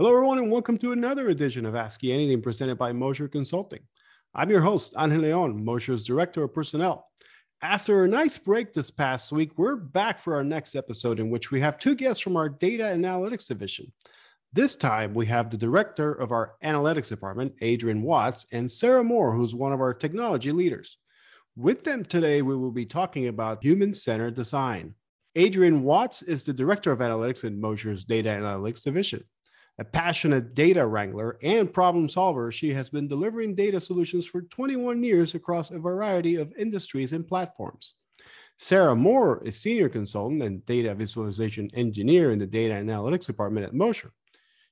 Hello, everyone, and welcome to another edition of Ask You Anything presented by Moser Consulting. I'm your host, Angel Leon, Moser's Director of Personnel. After a nice break this past week, we're back for our next episode in which we have two guests from our data analytics division. This time, we have the director of our analytics department, Adrienne Watts, and Sarah Moore, who's one of our technology leaders. With them today, we will be talking about human centered design. Adrienne Watts is the director of analytics in Moser's data analytics division. A passionate data wrangler and problem solver, she has been delivering data solutions for 21 years across a variety of industries and platforms. Sarah Moore is senior consultant and data visualization engineer in the data analytics department at Moser.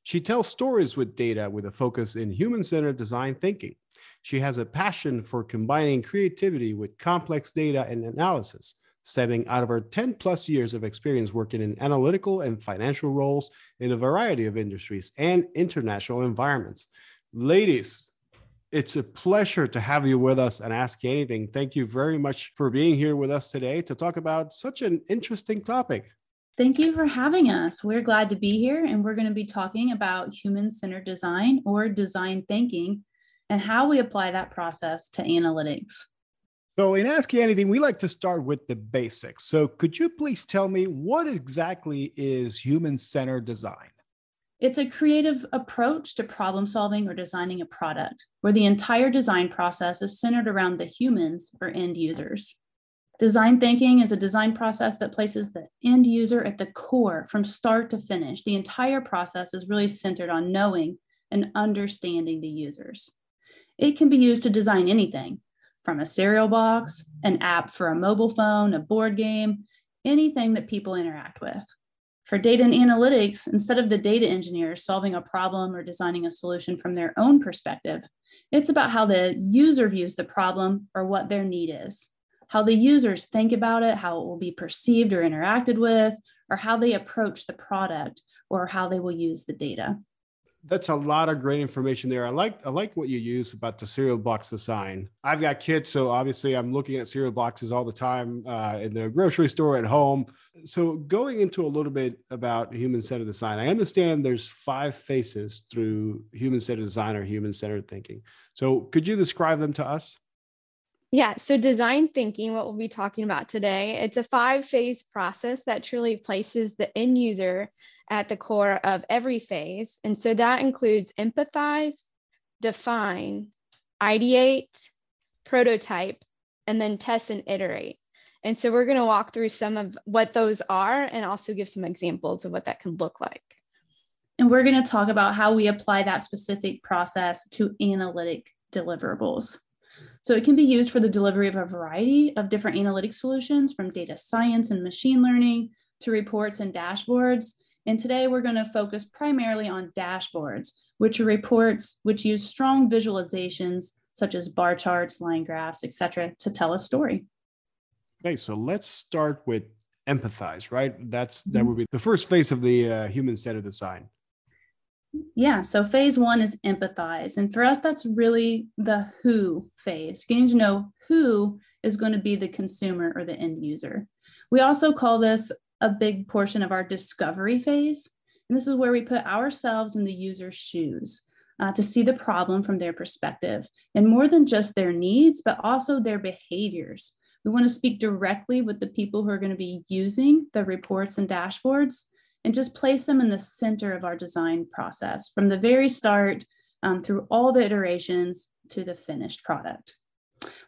She tells stories with data with a focus in human centered design thinking. She has a passion for combining creativity with complex data and analysis stemming out of her 10 plus years of experience working in analytical and financial roles in a variety of industries and international environments. Ladies, it's a pleasure to have you with us and ask you anything. Thank you very much for being here with us today to talk about such an interesting topic. Thank you for having us. We're glad to be here, and we're going to be talking about human centered design or design thinking and how we apply that process to analytics. So, in Ask You Anything, we like to start with the basics. So, could you please tell me what exactly is human centered design? It's a creative approach to problem solving or designing a product where the entire design process is centered around the humans or end users. Design thinking is a design process that places the end user at the core from start to finish. The entire process is really centered on knowing and understanding the users. It can be used to design anything from a cereal box, an app for a mobile phone, a board game, anything that people interact with. For data and analytics, instead of the data engineers solving a problem or designing a solution from their own perspective, it's about how the user views the problem or what their need is, how the users think about it, how it will be perceived or interacted with, or how they approach the product or how they will use the data that's a lot of great information there. I like I like what you use about the cereal box design. I've got kids, so obviously I'm looking at cereal boxes all the time uh, in the grocery store at home. So going into a little bit about human centered design, I understand there's five phases through human centered design or human centered thinking. So could you describe them to us? Yeah, so design thinking, what we'll be talking about today, it's a five phase process that truly places the end user at the core of every phase. And so that includes empathize, define, ideate, prototype, and then test and iterate. And so we're going to walk through some of what those are and also give some examples of what that can look like. And we're going to talk about how we apply that specific process to analytic deliverables. So it can be used for the delivery of a variety of different analytic solutions from data science and machine learning to reports and dashboards. And today we're going to focus primarily on dashboards, which are reports which use strong visualizations such as bar charts, line graphs, etc., to tell a story. Okay, so let's start with empathize, right? That's that mm-hmm. would be the first phase of the uh, human-centered design. Yeah. So phase one is empathize. And for us, that's really the who phase, getting to know who is going to be the consumer or the end user. We also call this a big portion of our discovery phase. And this is where we put ourselves in the user's shoes uh, to see the problem from their perspective and more than just their needs, but also their behaviors. We want to speak directly with the people who are going to be using the reports and dashboards and just place them in the center of our design process from the very start um, through all the iterations to the finished product.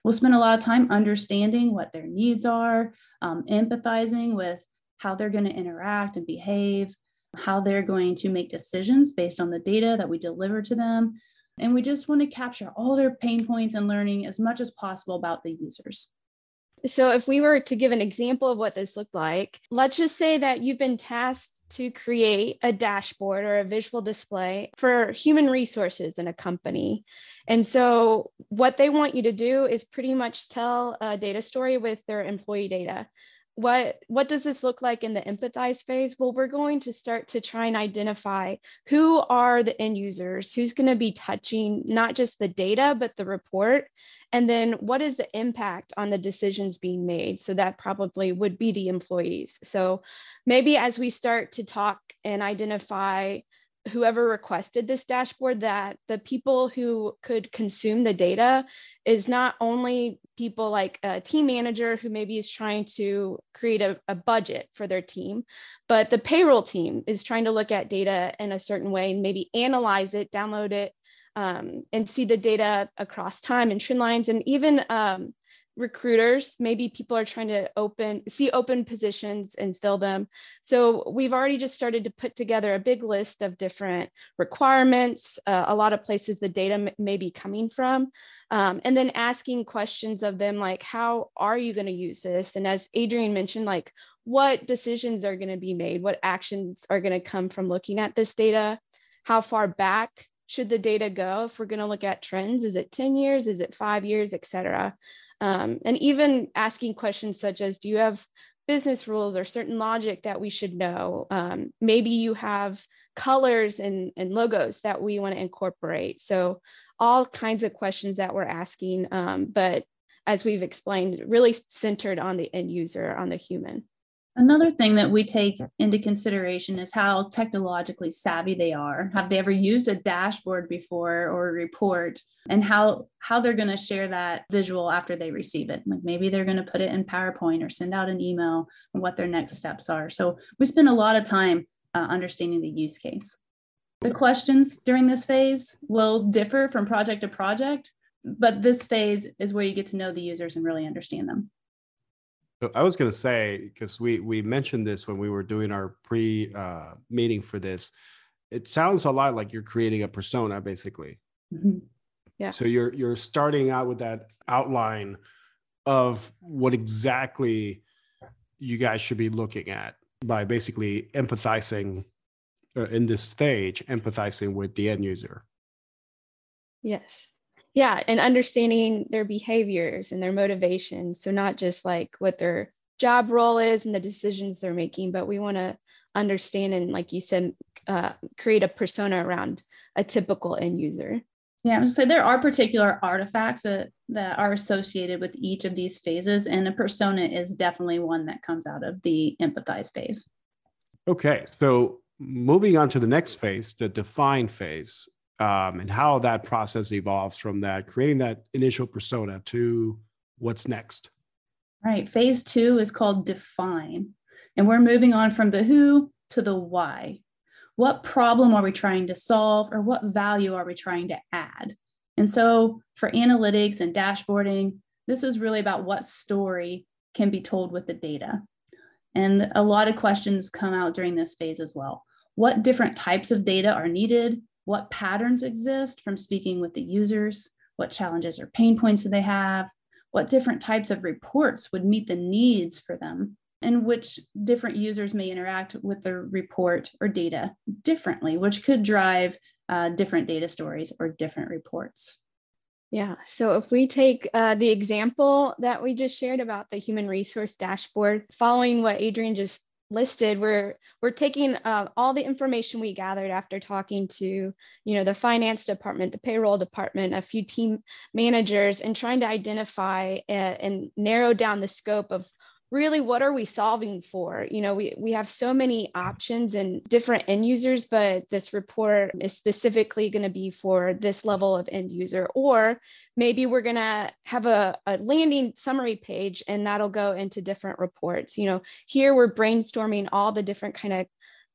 We'll spend a lot of time understanding what their needs are, um, empathizing with how they're going to interact and behave, how they're going to make decisions based on the data that we deliver to them. And we just want to capture all their pain points and learning as much as possible about the users. So, if we were to give an example of what this looked like, let's just say that you've been tasked to create a dashboard or a visual display for human resources in a company. And so, what they want you to do is pretty much tell a data story with their employee data. What, what does this look like in the empathize phase? Well, we're going to start to try and identify who are the end users, who's going to be touching not just the data, but the report, and then what is the impact on the decisions being made? So that probably would be the employees. So maybe as we start to talk and identify whoever requested this dashboard that the people who could consume the data is not only people like a team manager who maybe is trying to create a, a, budget for their team, but the payroll team is trying to look at data in a certain way and maybe analyze it, download it, um, and see the data across time and trend lines, and even um, recruiters. Maybe people are trying to open see open positions and fill them. So we've already just started to put together a big list of different requirements uh, a lot of places the data may be coming from um, and then asking questions of them like how are you going to use this? And as Adrienne mentioned like what decisions are going to be made? What actions are going to come from looking at this data? How far back should the data go if we're going to look at trends? Is it 10 years? Is it five years? Et cetera um, and even asking questions such as, do you have business rules or certain logic that we should know? Um, maybe you have colors and, and logos that we want to incorporate. So all kinds of questions that we're asking, um, but as we've explained, really centered on the end user, on the human. Another thing that we take into consideration is how technologically savvy they are. Have they ever used a dashboard before or a report and how how they're going to share that visual after they receive it. Like maybe they're going to put it in PowerPoint or send out an email and what their next steps are. So we spend a lot of time uh, understanding the use case. The questions during this phase will differ from project to project, but this phase is where you get to know the users and really understand them. I was going to say because we we mentioned this when we were doing our pre uh, meeting for this. It sounds a lot like you're creating a persona, basically. Mm-hmm. Yeah. So you're you're starting out with that outline of what exactly you guys should be looking at by basically empathizing uh, in this stage, empathizing with the end user. Yes yeah and understanding their behaviors and their motivations. So not just like what their job role is and the decisions they're making but we want to understand and like you said uh, create a persona around a typical end user. Yeah, I was say there are particular artifacts that, that are associated with each of these phases, and a persona is definitely one that comes out of the empathize phase. Okay, so moving on to the next phase, the define phase um, and how that process evolves from that creating that initial persona to what's next. Right. Phase two is called define. And we're moving on from the who to the why. What problem are we trying to solve or what value are we trying to add? And so for analytics and dashboarding, this is really about what story can be told with the data. And a lot of questions come out during this phase as well. What different types of data are needed? What patterns exist from speaking with the users, what challenges or pain points do they have, what different types of reports would meet the needs for them, and which different users may interact with the report or data differently, which could drive uh, different data stories or different reports. Yeah, so if we take uh, the example that we just shared about the human resource dashboard, following what Adrienne just listed we're we're taking uh, all the information we gathered after talking to you know the finance department the payroll department a few team managers and trying to identify and, and narrow down the scope of really what are we solving for? You know we, we have so many options and different end users but this report is specifically going to be for this level of end user. Or maybe we're going to have a, a landing summary page and that'll go into different reports. You know here we're brainstorming all the different kind of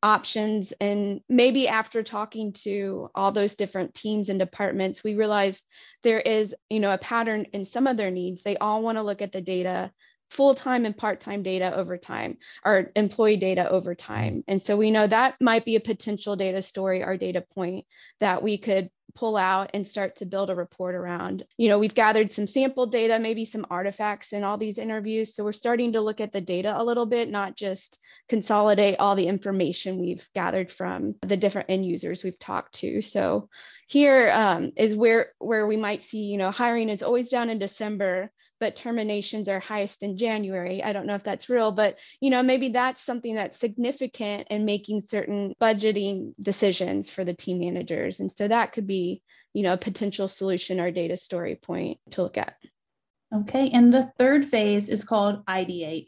options. And maybe after talking to all those different teams and departments we realize there is you know a pattern in some of their needs. They all want to look at the data full-time and part-time data over time or employee data over time. And so we know that might be a potential data story or data point that we could pull out and start to build a report around. You know we've gathered some sample data maybe some artifacts in all these interviews. So we're starting to look at the data a little bit not just consolidate all the information we've gathered from the different end users we've talked to. So here um, is where where we might see you know hiring is always down in december but terminations are highest in January. I don't know if that's real, but you know, maybe that's something that's significant in making certain budgeting decisions for the team managers. And so that could be, you know, a potential solution or data story point to look at. Okay. And the third phase is called ideate.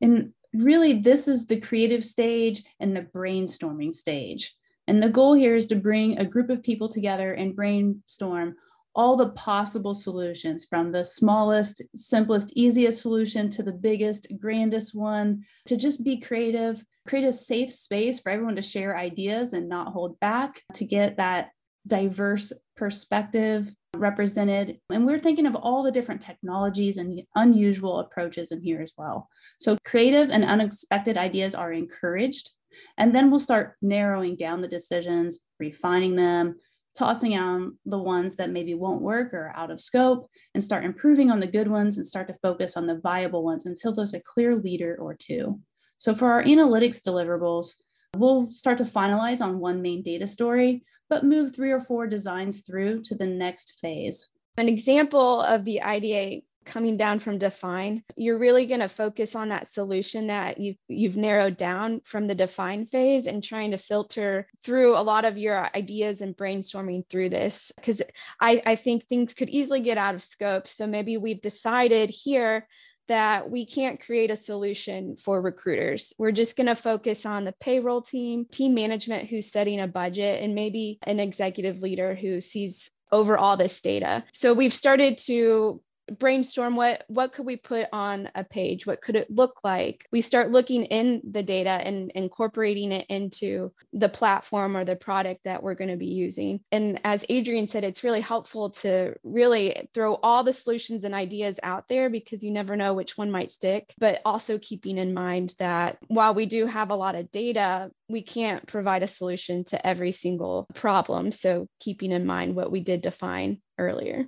And really, this is the creative stage and the brainstorming stage. And the goal here is to bring a group of people together and brainstorm all the possible solutions from the smallest, simplest, easiest solution to the biggest, grandest one, to just be creative, create a safe space for everyone to share ideas and not hold back, to get that diverse perspective represented. And we're thinking of all the different technologies and unusual approaches in here as well. So creative and unexpected ideas are encouraged. And then we'll start narrowing down the decisions, refining them, tossing out the ones that maybe won't work or out of scope, and start improving on the good ones and start to focus on the viable ones until there's a clear leader or two. So for our analytics deliverables, we'll start to finalize on one main data story, but move three or four designs through to the next phase. An example of the ideate coming down from define, you're really going to focus on that solution that you've, you've narrowed down from the define phase and trying to filter through a lot of your ideas and brainstorming through this. Because I, I think things could easily get out of scope. So maybe we've decided here that we can't create a solution for recruiters. We're just going to focus on the payroll team, team management who's setting a budget, and maybe an executive leader who sees over all this data. So we've started to brainstorm what what could we put on a page? What could it look like? We start looking in the data and incorporating it into the platform or the product that we're going to be using. And as Adrienne said it's really helpful to really throw all the solutions and ideas out there because you never know which one might stick. But also keeping in mind that while we do have a lot of data we can't provide a solution to every single problem. So keeping in mind what we did define earlier.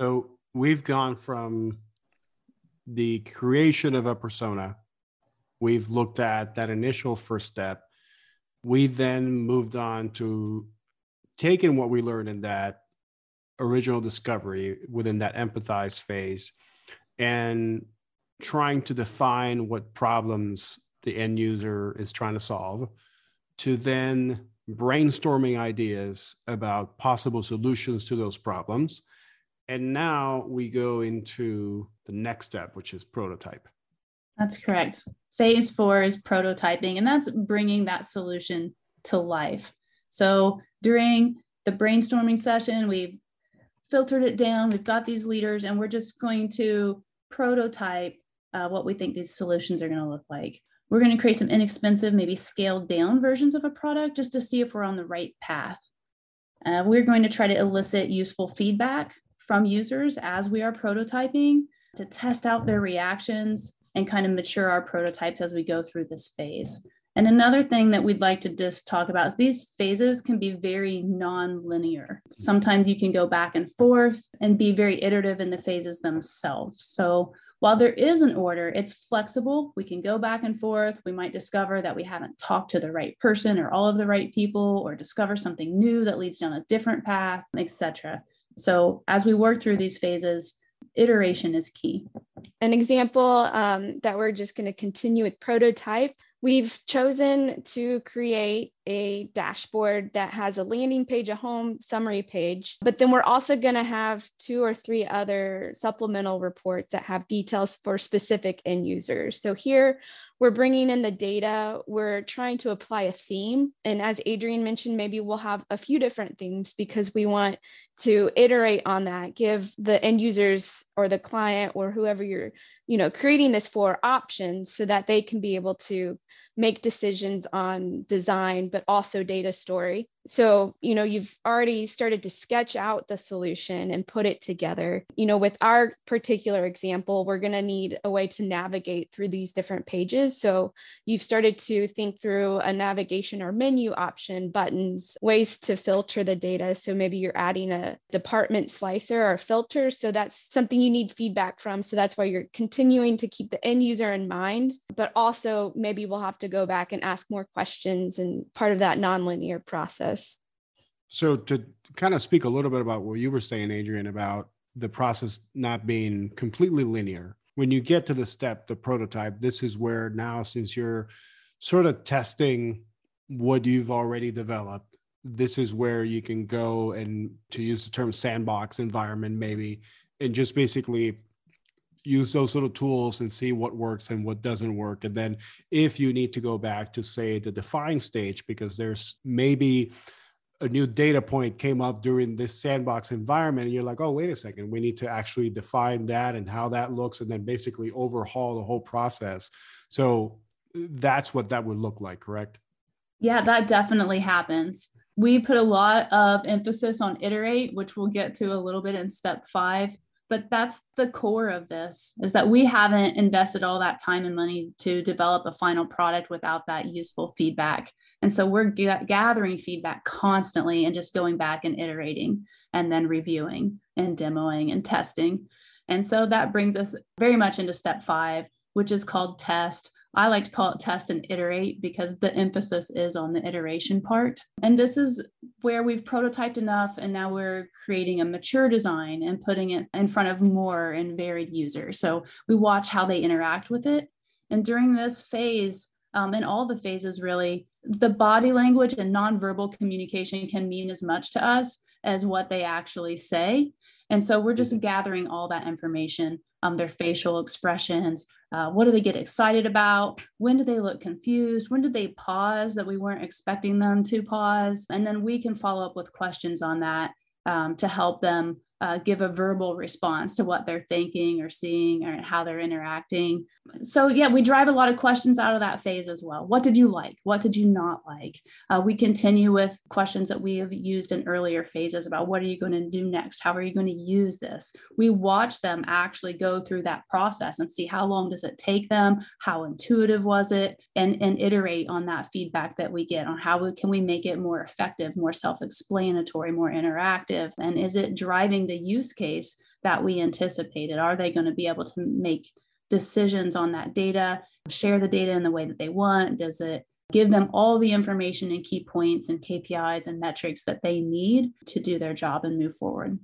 So we've gone from the creation of a persona. We've looked at that initial first step. We then moved on to taking what we learned in that original discovery within that empathize phase and trying to define what problems the end user is trying to solve to then brainstorming ideas about possible solutions to those problems and now we go into the next step, which is prototype. That's correct. Phase four is prototyping, and that's bringing that solution to life. So during the brainstorming session, we've filtered it down, we've got these leaders, and we're just going to prototype uh, what we think these solutions are going to look like. We're going to create some inexpensive, maybe scaled down versions of a product just to see if we're on the right path. Uh, we're going to try to elicit useful feedback from users as we are prototyping to test out their reactions and kind of mature our prototypes as we go through this phase. And another thing that we'd like to just talk about is these phases can be very non-linear. Sometimes you can go back and forth and be very iterative in the phases themselves. So while there is an order, it's flexible. We can go back and forth. We might discover that we haven't talked to the right person or all of the right people, or discover something new that leads down a different path, etc. So as we work through these phases, iteration is key. An example um, that we're just going to continue with prototype. We've chosen to create a dashboard that has a landing page, a home summary page, but then we're also going to have two or three other supplemental reports that have details for specific end users. So here we're bringing in the data, we're trying to apply a theme. And as Adrienne mentioned, maybe we'll have a few different themes because we want to iterate on that, give the end users or the client or whoever you're you know creating this for options so that they can be able to make decisions on design but also data story so you know you've already started to sketch out the solution and put it together. You know with our particular example we're going to need a way to navigate through these different pages. So you've started to think through a navigation or menu option buttons ways to filter the data. So maybe you're adding a department slicer or filter. So that's something you need feedback from. So that's why you're continuing to keep the end user in mind. But also maybe we'll have to go back and ask more questions and part of that nonlinear process so to kind of speak a little bit about what you were saying, Adrienne, about the process not being completely linear. When you get to the step, the prototype, this is where now, since you're sort of testing what you've already developed, this is where you can go and to use the term sandbox environment, maybe, and just basically use those little tools and see what works and what doesn't work. And then if you need to go back to say the define stage, because there's maybe a new data point came up during this sandbox environment and you're like oh wait a second we need to actually define that and how that looks and then basically overhaul the whole process. So that's what that would look like correct? Yeah that definitely happens. We put a lot of emphasis on iterate which we'll get to a little bit in step five but that's the core of this is that we haven't invested all that time and money to develop a final product without that useful feedback and so we're g- gathering feedback constantly and just going back and iterating and then reviewing and demoing and testing. And so that brings us very much into step five, which is called test. I like to call it test and iterate because the emphasis is on the iteration part. And this is where we've prototyped enough and now we're creating a mature design and putting it in front of more and varied users. So we watch how they interact with it. And during this phase, um, in all the phases, really, the body language and nonverbal communication can mean as much to us as what they actually say. And so we're just gathering all that information, um, their facial expressions. Uh, what do they get excited about? When do they look confused? When did they pause that we weren't expecting them to pause? And then we can follow up with questions on that um, to help them uh, give a verbal response to what they're thinking or seeing or how they're interacting. So, yeah, we drive a lot of questions out of that phase as well. What did you like? What did you not like? Uh, we continue with questions that we have used in earlier phases about what are you going to do next? How are you going to use this? We watch them actually go through that process and see how long does it take them? How intuitive was it? And, and iterate on that feedback that we get on how we, can we make it more effective, more self explanatory, more interactive? And is it driving the use case that we anticipated? Are they going to be able to make decisions on that data, share the data in the way that they want? Does it give them all the information and key points and KPIs and metrics that they need to do their job and move forward?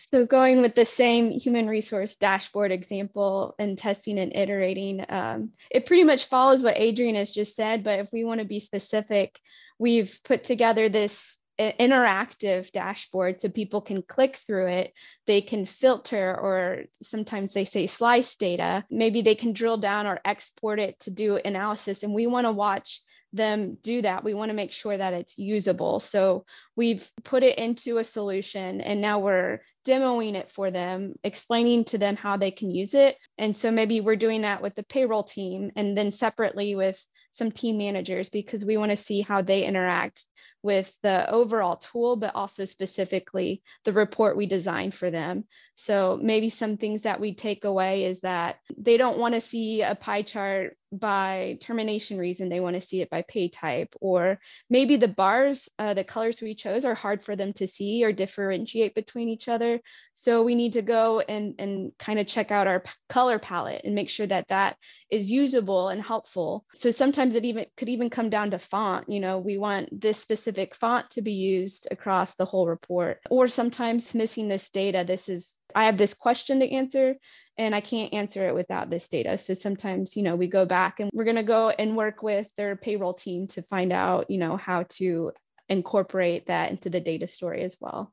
So going with the same human resource dashboard example and testing and iterating, um, it pretty much follows what Adrienne has just said, but if we want to be specific, we've put together this interactive dashboard so people can click through it. They can filter or sometimes they say slice data. Maybe they can drill down or export it to do analysis and we want to watch them do that. We want to make sure that it's usable. So we've put it into a solution and now we're demoing it for them explaining to them how they can use it. And so maybe we're doing that with the payroll team and then separately with some team managers because we want to see how they interact with the overall tool, but also specifically the report we designed for them. So maybe some things that we take away is that they don't want to see a pie chart by termination reason, they want to see it by pay type, or maybe the bars, uh, the colors we chose are hard for them to see or differentiate between each other. So we need to go and, and kind of check out our color palette and make sure that that is usable and helpful. So sometimes it even could even come down to font. You know, we want this specific font to be used across the whole report, or sometimes missing this data. This is I have this question to answer and I can't answer it without this data. So sometimes, you know, we go back and we're going to go and work with their payroll team to find out, you know, how to incorporate that into the data story as well.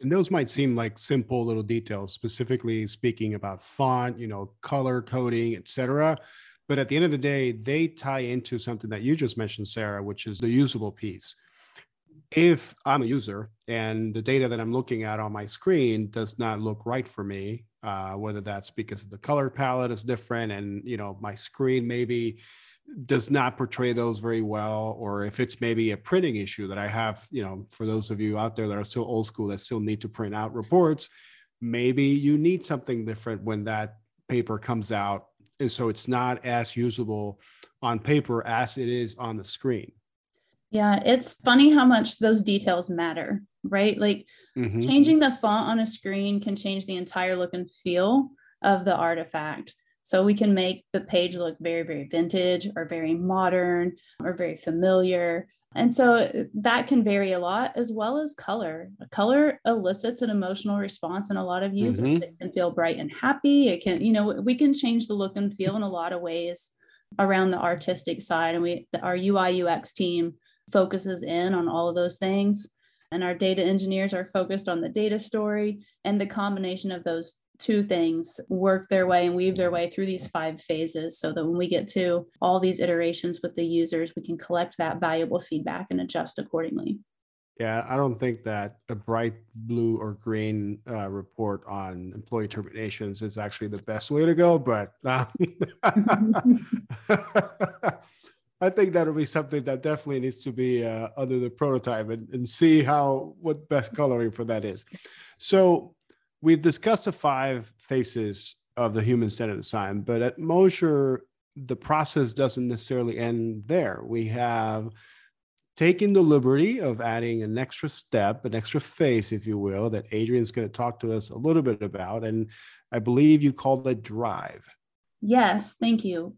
And those might seem like simple little details, specifically speaking about font, you know, color coding, etc. But at the end of the day, they tie into something that you just mentioned, Sarah, which is the usable piece if I'm a user and the data that I'm looking at on my screen does not look right for me, uh, whether that's because the color palette is different and you know my screen maybe does not portray those very well, or if it's maybe a printing issue that I have, you know, for those of you out there that are still old school that still need to print out reports, maybe you need something different when that paper comes out. And so it's not as usable on paper as it is on the screen. Yeah, it's funny how much those details matter, right? Like mm-hmm. changing the font on a screen can change the entire look and feel of the artifact. So we can make the page look very, very vintage or very modern or very familiar. And so uh, that can vary a lot as well as color. Color elicits an emotional response in a lot of users. Mm-hmm. It can feel bright and happy. It can, you know, we can change the look and feel in a lot of ways around the artistic side. And we, our UI UX team focuses in on all of those things. And our data engineers are focused on the data story and the combination of those two things work their way and weave their way through these five phases so that when we get to all these iterations with the users, we can collect that valuable feedback and adjust accordingly. Yeah, I don't think that a bright blue or green uh, report on employee terminations is actually the best way to go, but uh, I think that'll be something that definitely needs to be uh, under the prototype and, and see how what best coloring for that is. So we've discussed the five phases of the human centered design, but at Moser, the process doesn't necessarily end there. We have taken the liberty of adding an extra step, an extra phase, if you will, that Adrienne's going to talk to us a little bit about. And I believe you called it drive. Yes, thank you.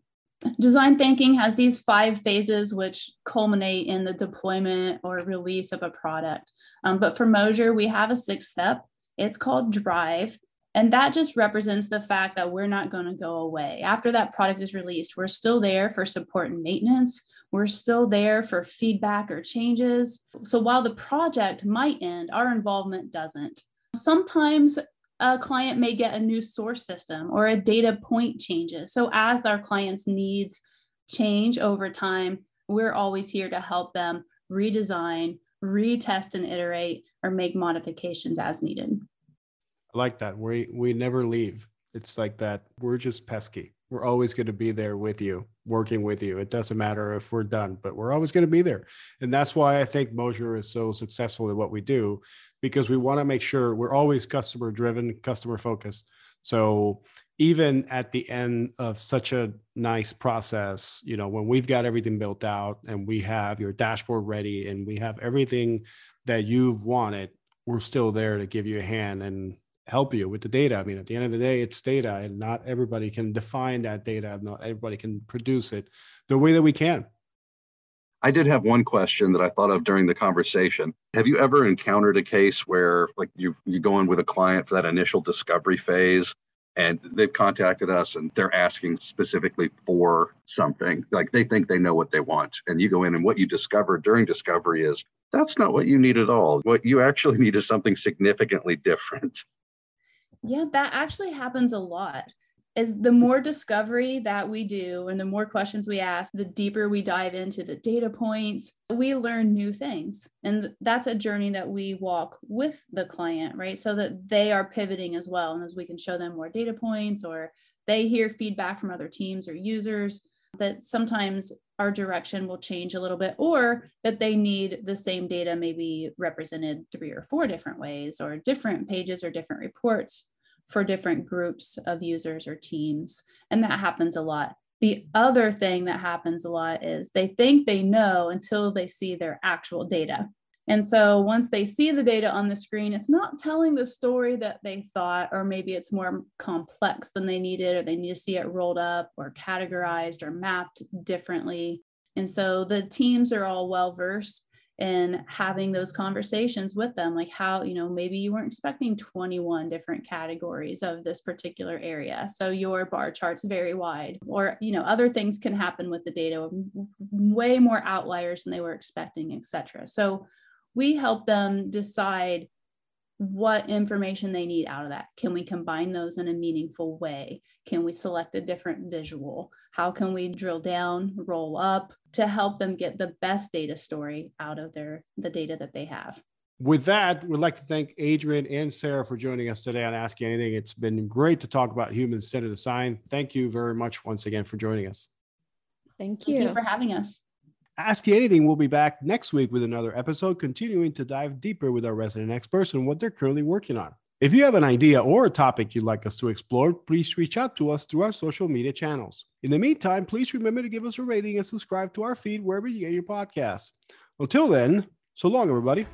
Design thinking has these five phases which culminate in the deployment or release of a product. Um, but for Moser, we have a sixth step. It's called drive. And that just represents the fact that we're not going to go away. After that product is released, we're still there for support and maintenance. We're still there for feedback or changes. So while the project might end, our involvement doesn't. Sometimes a client may get a new source system or a data point changes. So as our clients' needs change over time, we're always here to help them redesign, retest and iterate, or make modifications as needed. I like that. We we never leave. It's like that. We're just pesky we're always going to be there with you working with you it doesn't matter if we're done but we're always going to be there and that's why i think Moser is so successful at what we do because we want to make sure we're always customer driven customer focused so even at the end of such a nice process you know when we've got everything built out and we have your dashboard ready and we have everything that you've wanted we're still there to give you a hand and help you with the data. I mean, at the end of the day, it's data, and not everybody can define that data. Not everybody can produce it the way that we can. I did have one question that I thought of during the conversation. Have you ever encountered a case where, like, you you go in with a client for that initial discovery phase, and they've contacted us and they're asking specifically for something, like they think they know what they want, and you go in and what you discover during discovery is that's not what you need at all. What you actually need is something significantly different. Yeah, that actually happens a lot. Is the more discovery that we do and the more questions we ask, the deeper we dive into the data points, we learn new things. And that's a journey that we walk with the client, right? So that they are pivoting as well. And as we can show them more data points or they hear feedback from other teams or users, that sometimes our direction will change a little bit, or that they need the same data maybe represented three or four different ways, or different pages or different reports for different groups of users or teams. And that happens a lot. The other thing that happens a lot is they think they know until they see their actual data. And so once they see the data on the screen, it's not telling the story that they thought, or maybe it's more complex than they needed, or they need to see it rolled up or categorized or mapped differently. And so the teams are all well versed in having those conversations with them like how you know maybe you weren't expecting 21 different categories of this particular area so your bar chart's very wide or you know other things can happen with the data way more outliers than they were expecting etc so we help them decide what information they need out of that. Can we combine those in a meaningful way? Can we select a different visual? How can we drill down, roll up to help them get the best data story out of their the data that they have? With that, we'd like to thank Adrienne and Sarah for joining us today on Ask Anything. It's been great to talk about human centered design. Thank you very much once again for joining us. Thank you. Thank you for having us. Ask You Anything will be back next week with another episode, continuing to dive deeper with our resident experts and what they're currently working on. If you have an idea or a topic you'd like us to explore, please reach out to us through our social media channels. In the meantime, please remember to give us a rating and subscribe to our feed wherever you get your podcasts. Until then, so long, everybody.